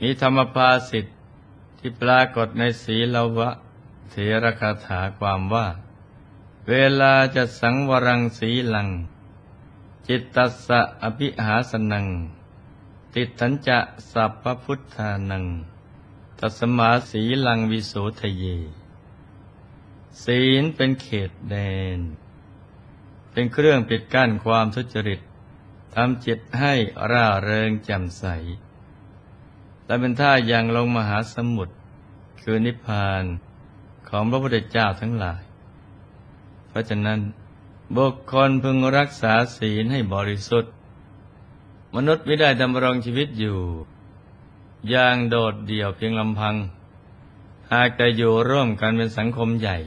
มีธรรมภาสิทธิที่ปรากฏในศีลวะเถรคาถาความว่า เวลาจะสังวรังสีลัง จิตตัสสะอภิหาสนัง ติดทันจะสัพพพุทธานัง ตัสมาสีลังวิโสทะเย ศีลเป็นเขตแดน เป็นเครื่องปิดกั้นความทุจริตทำจิตให้ร่าเริงแจ่มใส และเป็นท่ายังลงมหาสมุทรคือนิพพานของพระพุทธเจ้าทั้งหลาย เพราะฉะนั้นบุคคลพึงรักษาศีลให้บริสุทธิ์ มนุษย์ไม่ได้ดำรงชีวิตอยู่ อย่างโดดเดี่ยวเพียงลำพัง หากแต่อยู่ร่วมกันเป็นสังคมใหญ่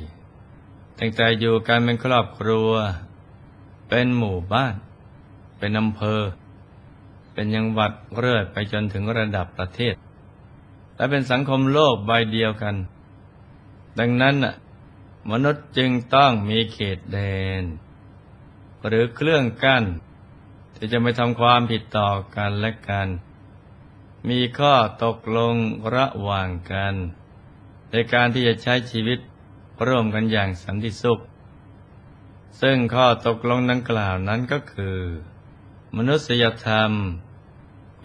ตั้งแต่อยู่กันเป็นครอบครัว เป็นหมู่บ้าน เป็นอำเภอ เป็นยังหวัดเรื่อยไปจนถึงระดับประเทศ และเป็นสังคมโลกใบเดียวกัน ดังนั้นมนุษย์จึงต้องมีเขตแดน หรือเครื่องกั้น ที่จะไม่ทำความผิดต่อกันและกัน มีข้อตกลงระหว่างกัน ในการที่จะใช้ชีวิตร่วมกันอย่างสันติสุข ซึ่งข้อตกลงดังกล่าวนั้นก็คือ มนุษยธรรม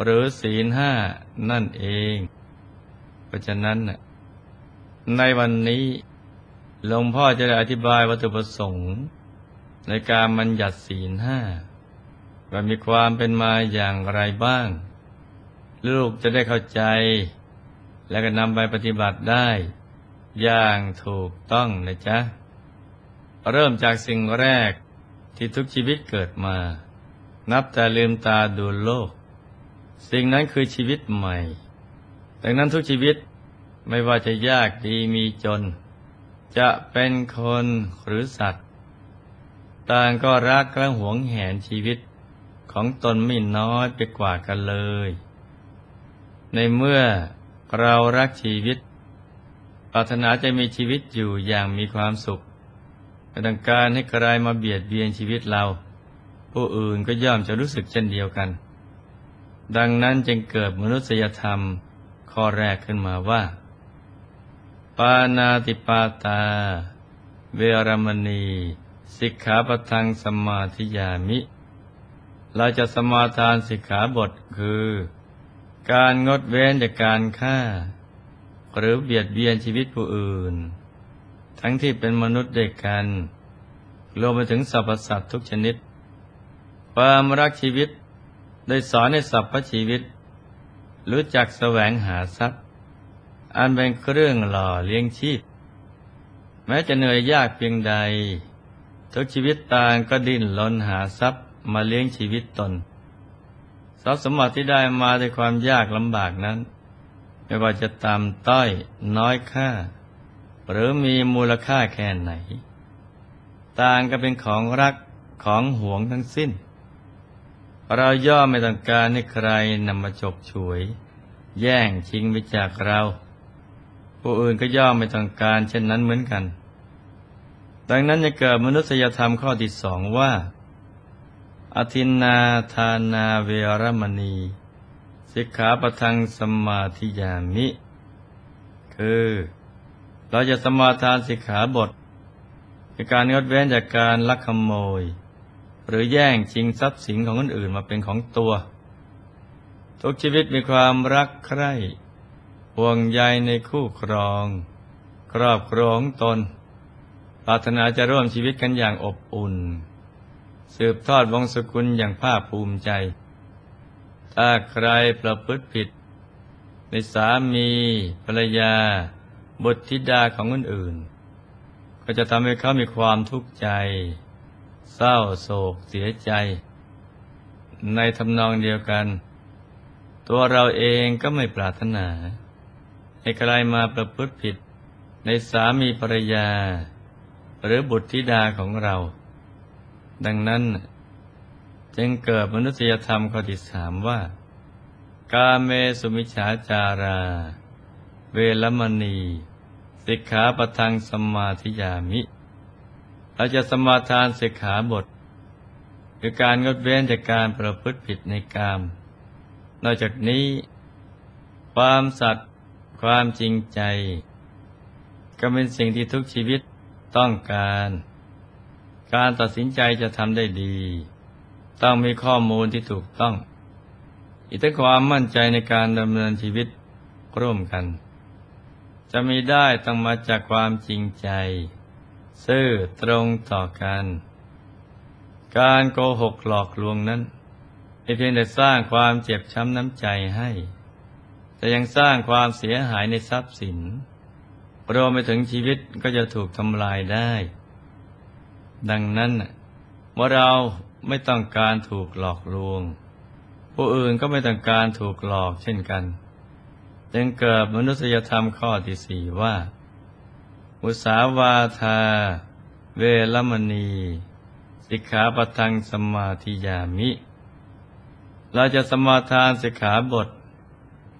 หรือศีลห้านั่นเอง เพราะฉะนั้น ในวันนี้หลวงพ่อจะได้อธิบายวัตถุประสงค์ ในการมันหยัดศีลห้าว่ามีความเป็นมาอย่างไรบ้าง ลูกจะได้เข้าใจ และก็นำไปปฏิบัติได้ อย่างถูกต้องนะจ๊ะ เริ่มจากสิ่งแรกที่ทุกชีวิตเกิดมา นับแต่ลืมตาดูโลก สิ่งนั้นคือชีวิตใหม่ ดังนั้นทุกชีวิตไม่ว่าจะยากดีมีจน จะเป็นคนหรือสัตว์ ต่างก็รักและหวงแหนชีวิตของตนไม่น้อยไปกว่ากันเลย ในเมื่อเรารักชีวิต ปรารถนาจะมีชีวิตอยู่อย่างมีความสุขไม่ต้องการให้ใครมาเบียดเบียนชีวิตเรา ผู้อื่นก็ย่อมจะรู้สึกเช่นเดียวกัน ดังนั้นจึงเกิดมนุษยธรรมข้อแรกขึ้นมาว่า ปานาติปาตา เวรมณี สิกขาปทังสมาธิยามิ เราจะสมาทานสิกขาบทคือ การงดเว้นจากการฆ่า หรือเบียดเบียนชีวิตผู้อื่น ทั้งที่เป็นมนุษย์เด็กกันรวมไปถึงสรรพสัตว์ทุกชนิด ความรักชีวิต ได้สอนให้สัพพชีวิต รู้จักแสวงหาทรัพย์ อันเป็นเครื่องหล่อเลี้ยงชีพ แม้จะเหนื่อยยากเพียงใด ทุกชีวิตต่างก็ดิ้นรนหาทรัพย์มาเลี้ยงชีวิตตนทรัพย์สมบัติที่ได้มาด้วยความยากลำบากนั้น ไม่ว่าจะต่ำต้อยน้อยค่า หรือมีมูลค่าแค่ไหน ต่างก็เป็นของรักของหวงทั้งสิ้น เราย่อมไม่ต้องการให้ใครนำมาฉกฉวย แย่งชิงไปจากเรา ผู้อื่นก็ย่อมไม่ต้องการเช่นนั้นเหมือนกัน ดังนั้นจะเกิดมนุษยธรรมข้อที่สองว่า อธินนาทานาเวรมณี สิกขาปทังสมาธิยามิ คือ เราจะสมาทานสิกขาบทในการงดเว้นจากการลักขโมย หรือแย่งชิงทรัพย์สินของคนอื่นมาเป็นของตัว ทุกชีวิตมีความรักใคร่ห่วงใยในคู่ครอง ครอบครองตน ปรารถนาจะร่วมชีวิตกันอย่างอบอุ่น สืบทอดวงศกุลอย่างภาคภูมิใจ ถ้าใครประพฤติผิด ในสามีภรรยา บุตรธิดาของคนอื่น ก็จะทำให้เขามีความทุกข์ใจ เศร้าโศกเสียใจ ในทำนองเดียวกัน ตัวเราเองก็ไม่ปรารถนา ให้ใครมาประพฤติผิดในสามีภรรยา หรือบุตรธิดาของเรา ดังนั้นจึงเกิดมนุษยธรรมข้อที่สามว่า กาเมสุมิฉาจารา เวลมณี สิกขาปทังสมาธิยามิ เราจะสมาทานสิกขาบท คือการงดเว้นจากการประพฤติผิดในกาม นอกจากนี้ ความสัตย์ความจริงใจ ก็เป็นสิ่งที่ทุกชีวิตต้องการ การตัดสินใจจะทำได้ดี ต้องมีข้อมูลที่ถูกต้อง อีกทั้งความมั่นใจในการดำเนินชีวิตร่วมกัน จะมีได้ต้องมาจากความจริงใจ ซื่อตรงต่อกัน การโกหกหลอกลวงนั้นไม่เพียงแต่สร้างความเจ็บช้ำน้ำใจให้ แต่ยังสร้างความเสียหายในทรัพย์สินรวมไปถึงชีวิตก็จะถูกทำลายได้ ดังนั้นเมื่อเราไม่ต้องการถูกหลอกลวง ผู้อื่นก็ไม่ต้องการถูกหลอกเช่นกัน จึงเกิดมนุษยธรรมข้อที่สี่ว่า อุสาวาทา เวลมณี สิกขาปทังสมาธิยามิ เราจะสมาทานสิกขาบท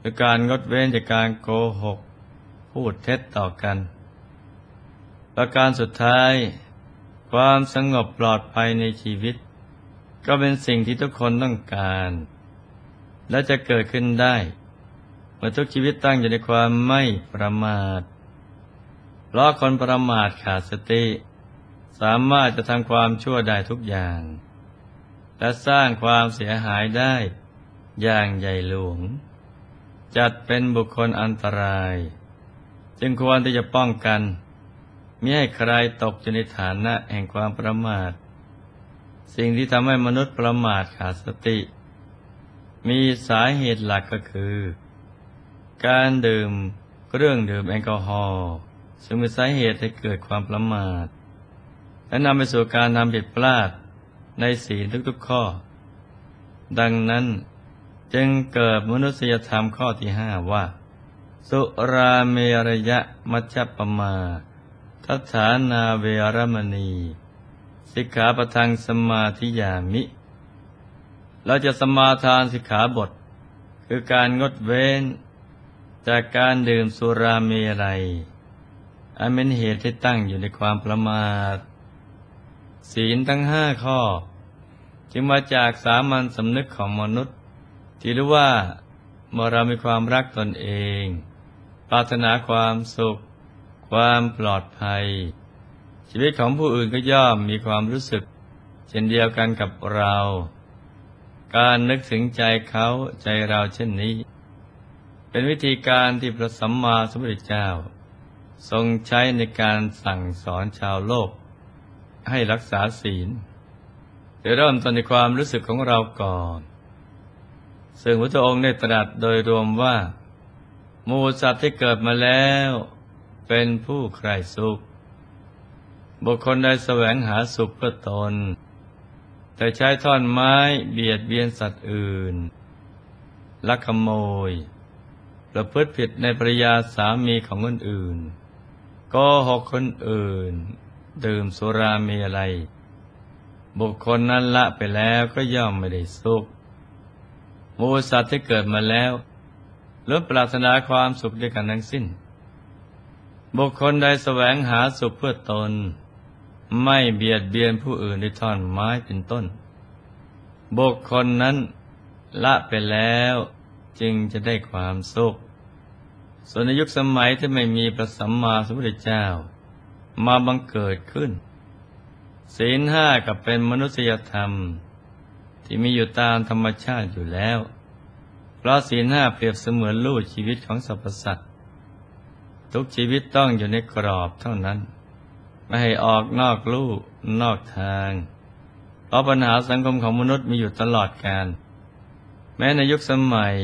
คือการงดเว้นจากการโกหก พูดเท็จต่อกัน ประการสุดท้าย ความสงบปลอดภัยในชีวิต ก็เป็นสิ่งที่ทุกคนต้องการ และจะเกิดขึ้นได้เมื่อทุกชีวิตตั้งอยู่ในความไม่ประมาท เพราะคนประมาทขาดสติ สามารถจะทำความชั่วได้ทุกอย่าง และสร้างความเสียหายได้อย่างใหญ่หลวง จัดเป็นบุคคลอันตราย จึงควรที่จะป้องกันมิให้ใครตกอยู่ในฐานะแห่งความประมาท สิ่งที่ทำให้มนุษย์ประมาทขาดสติ มีสาเหตุหลักก็คือ การดื่มเครื่องดื่มแอลกอฮอล์ ซึ่งเป็นสาเหตุให้เกิดความประมาท และนำไปสู่การทำผิดพลาดในศีลทุกๆข้อ ดังนั้นจึงเกิดมนุษยธรรมข้อที่ห้าว่า สุราเมรยะมัชฌปมาทัฐานาเวรมณี สิกขาปทังสมาธิยามิ เราจะสมาทานสิกขาบท คือการงดเว้น จากการดื่มสุราเมรัย อันเป็นเหตุที่ตั้งอยู่ในความประมาท ศีลทั้งห้าข้อ จึงมาจากสามัญสำนึกของมนุษย์ ที่รู้ว่าเมื่อเรามีความรักตนเอง ปรารถนาความสุข ความปลอดภัย ชีวิตของผู้อื่นก็ย่อมมีความรู้สึก เช่นเดียวกันกับเรา การนึกถึงใจเขาใจเราเช่นนี้ เป็นวิธีการที่พระสัมมาสัมพุทธเจ้า ทรงใช้ในการสั่งสอนชาวโลก ให้รักษาศีลโดยเริ่มต้นในความรู้สึกของเราก่อน ซึ่งพระองค์ได้ตรัสโดยรวมว่ามูสัตว์ที่เกิดมาแล้ว เป็นผู้ใคร่สุข บุคคลใดแสวงหาสุขเพื่อตน แต่ใช้ท่อนไม้เบียดเบียนสัตว์อื่น ลักขโมย ประพฤติผิดในปริยาสามีของคนอื่น ก็หกคนอื่น ดื่มสุรามีอะไร บุคคลนั้นละไปแล้วก็ย่อมไม่ได้สุขมูสัตว์ที่เกิดมาแล้วหรือปรารถนาความสุขด้วยกันทั้งสิ้น บุคคลใดแสวงหาสุขเพื่อตน ไม่เบียดเบียนผู้อื่นด้วยท่อนไม้เป็นต้น บุคคลนั้นละไปแล้วจึงจะได้ความสุข ส่วนในยุคสมัยที่ไม่มีพระสัมมาสัมพุทธเจ้า มาบังเกิดขึ้น ศีลห้ากับเป็นมนุษยธรรม ที่มีอยู่ตามธรรมชาติอยู่แล้ว เพราะศีลห้าเปรียบเสมือนลู่ชีวิตของสรรพสัตว์ทุกชีวิตต้องอยู่ในกรอบเท่านั้น ไม่ให้ออกนอกลู่นอกทาง เพราะปัญหาสังคมของมนุษย์มีอยู่ตลอดกาลแม้ในยุคสมัย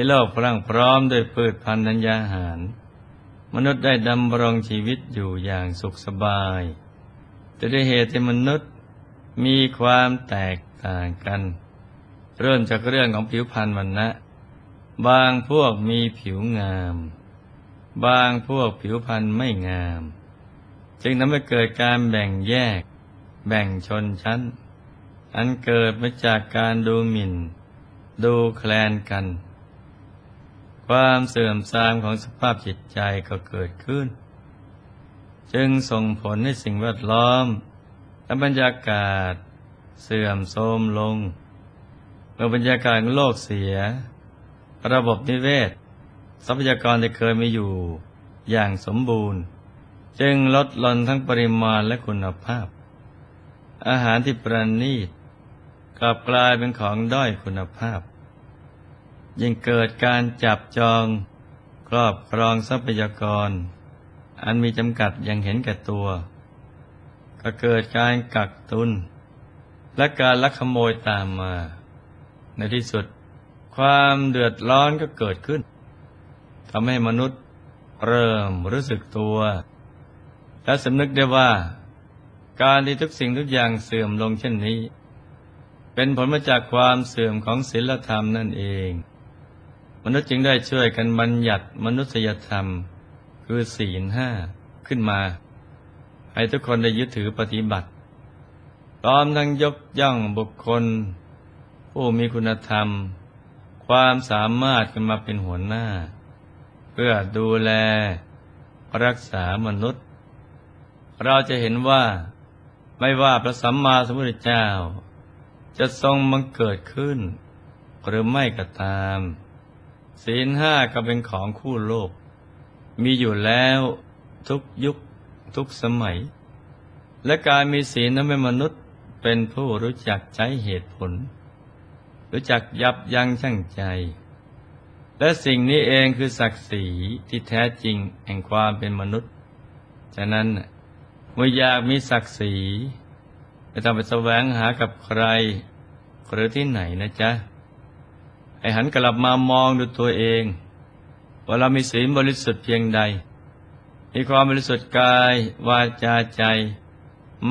ที่โลกพลังพร้อมด้วยพืชพันธุ์ธัญญาหาร มนุษย์ได้ดำรงชีวิตอยู่อย่างสุขสบาย แต่ด้วยเหตุที่มนุษย์มีความแตกต่างกัน เริ่มจากเรื่องของผิวพรรณวันนะบางพวกมีผิวงาม บางพวกผิวพรรณไม่งาม จึงทำให้เกิดการแบ่งแยก แบ่งชนชั้น อันเกิดมาจากการดูหมิ่น ดูแคลนกัน ความเสื่อมทรามของสภาพจิตใจก็เกิดขึ้น จึงส่งผลให้สิ่งแวดล้อม และบรรยากาศเสื่อมโทรมลง เมื่อบรรยากาศโลกเสีย ระบบนิเวศ ทรัพยากรที่เคยมีอยู่อย่างสมบูรณ์ จึงลดลนทั้งปริมาณและคุณภาพ อาหารที่ประณีตกลับกลายเป็นของด้อยคุณภาพ ยิ่งเกิดการจับจองครอบครองทรัพยากร อันมีจำกัดยังเห็นแก่ตัว ก็เกิดการกักตุน และการลักขโมยตามมา ในที่สุด ความเดือดร้อนก็เกิดขึ้นทำให้มนุษย์เริ่มรู้สึกตัว และสำนึกได้ว่า การที่ทุกสิ่งทุกอย่างเสื่อมลงเช่นนี้ เป็นผลมาจากความเสื่อมของศีลธรรมนั่นเอง มนุษย์จึงได้ช่วยกันบัญญัติมนุษยธรรม คือศีลห้าขึ้นมา ให้ทุกคนได้ยึดถือปฏิบัติพร้อมทั้งยกย่องบุคคล ผู้มีคุณธรรม ความสามารถกันมาเป็นหัวหน้า เพื่อดูแล รักษามนุษย์ เราจะเห็นว่าไม่ว่าพระสัมมาสัมพุทธเจ้า จะทรงมังเกิดขึ้น หรือไม่ก็ตาม ศีลห้าก็เป็นของคู่โลก มีอยู่แล้วทุกยุคทุกสมัย และการมีศีลนั้นเป็นมนุษย์เป็นผู้รู้จักใช้เหตุผล รู้จักยับยั้งชั่งใจ และสิ่งนี้เองคือศักดิ์ศรีที่แท้จริงแห่งความเป็นมนุษย์ ฉะนั้นเมื่ออยากมีศักดิ์ศรีไม่ต้องไปแสวงหากับใคร หรือที่ไหนนะจ๊ะ ให้หันกลับมามองดูตัวเองว่าเรามีศีลบริสุทธิ์เพียงใด มีความบริสุทธิ์กายวาจาใจ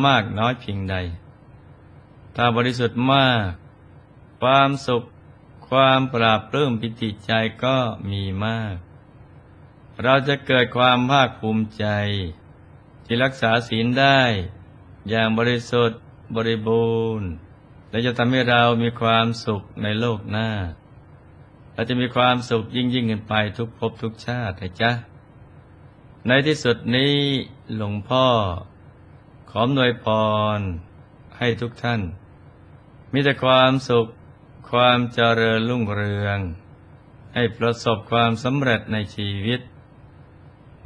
มากน้อยเพียงใด ถ้าบริสุทธิ์มาก ความสุข ความปราบปลื้มปิติใจก็มีมาก เราจะเกิดความภาคภูมิใจ ที่รักษาศีลได้อย่างบริสุทธิ์บริบูรณ์และจะทำให้เรามีความสุขในโลกหน้า เราจะมีความสุขยิ่งยิ่งขึ้นไปทุกภพทุกชาตินะจ๊ะ ในที่สุดนี้หลวงพ่อ ขอหน่วยพร ให้ทุกท่าน มีแต่ความสุขความเจริญรุ่งเรือง ให้ประสบความสำเร็จในชีวิต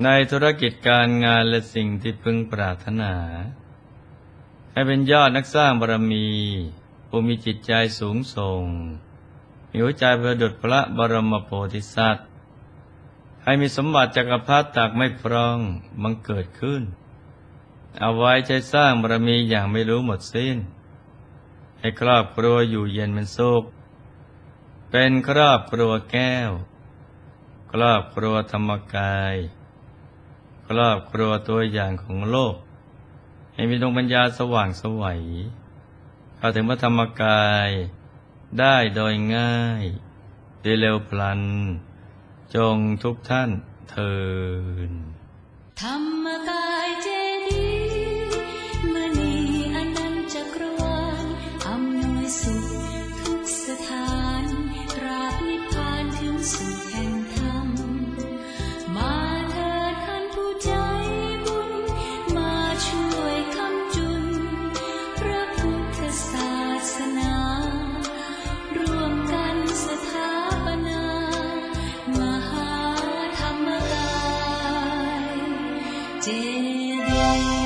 ในธุรกิจการงานและสิ่งที่พึงปรารถนา ให้เป็นยอดนักสร้างบารมีผู้มีจิตใจสูงส่ง มีหัวใจประดุจพระบรมโพธิสัตว์ ให้มีสมบัติจักรพรรดิตักไม่พรองบังเกิดขึ้น เอาไว้ใช้สร้างบารมีอย่างไม่รู้หมดสิ้น ให้ครอบครัวอยู่เย็นเป็นสุข เป็นครอบครัวแก้ว ครอบครัวธรรมกาย ครอบครัวตัวอย่างของโลก ให้มีดวงปัญญาสว่างสวัยเข้าถึงพระธรรมกาย ได้โดยง่ายโดยเร็วพลัน จงทุกท่านเทินธรรมกายเจ ห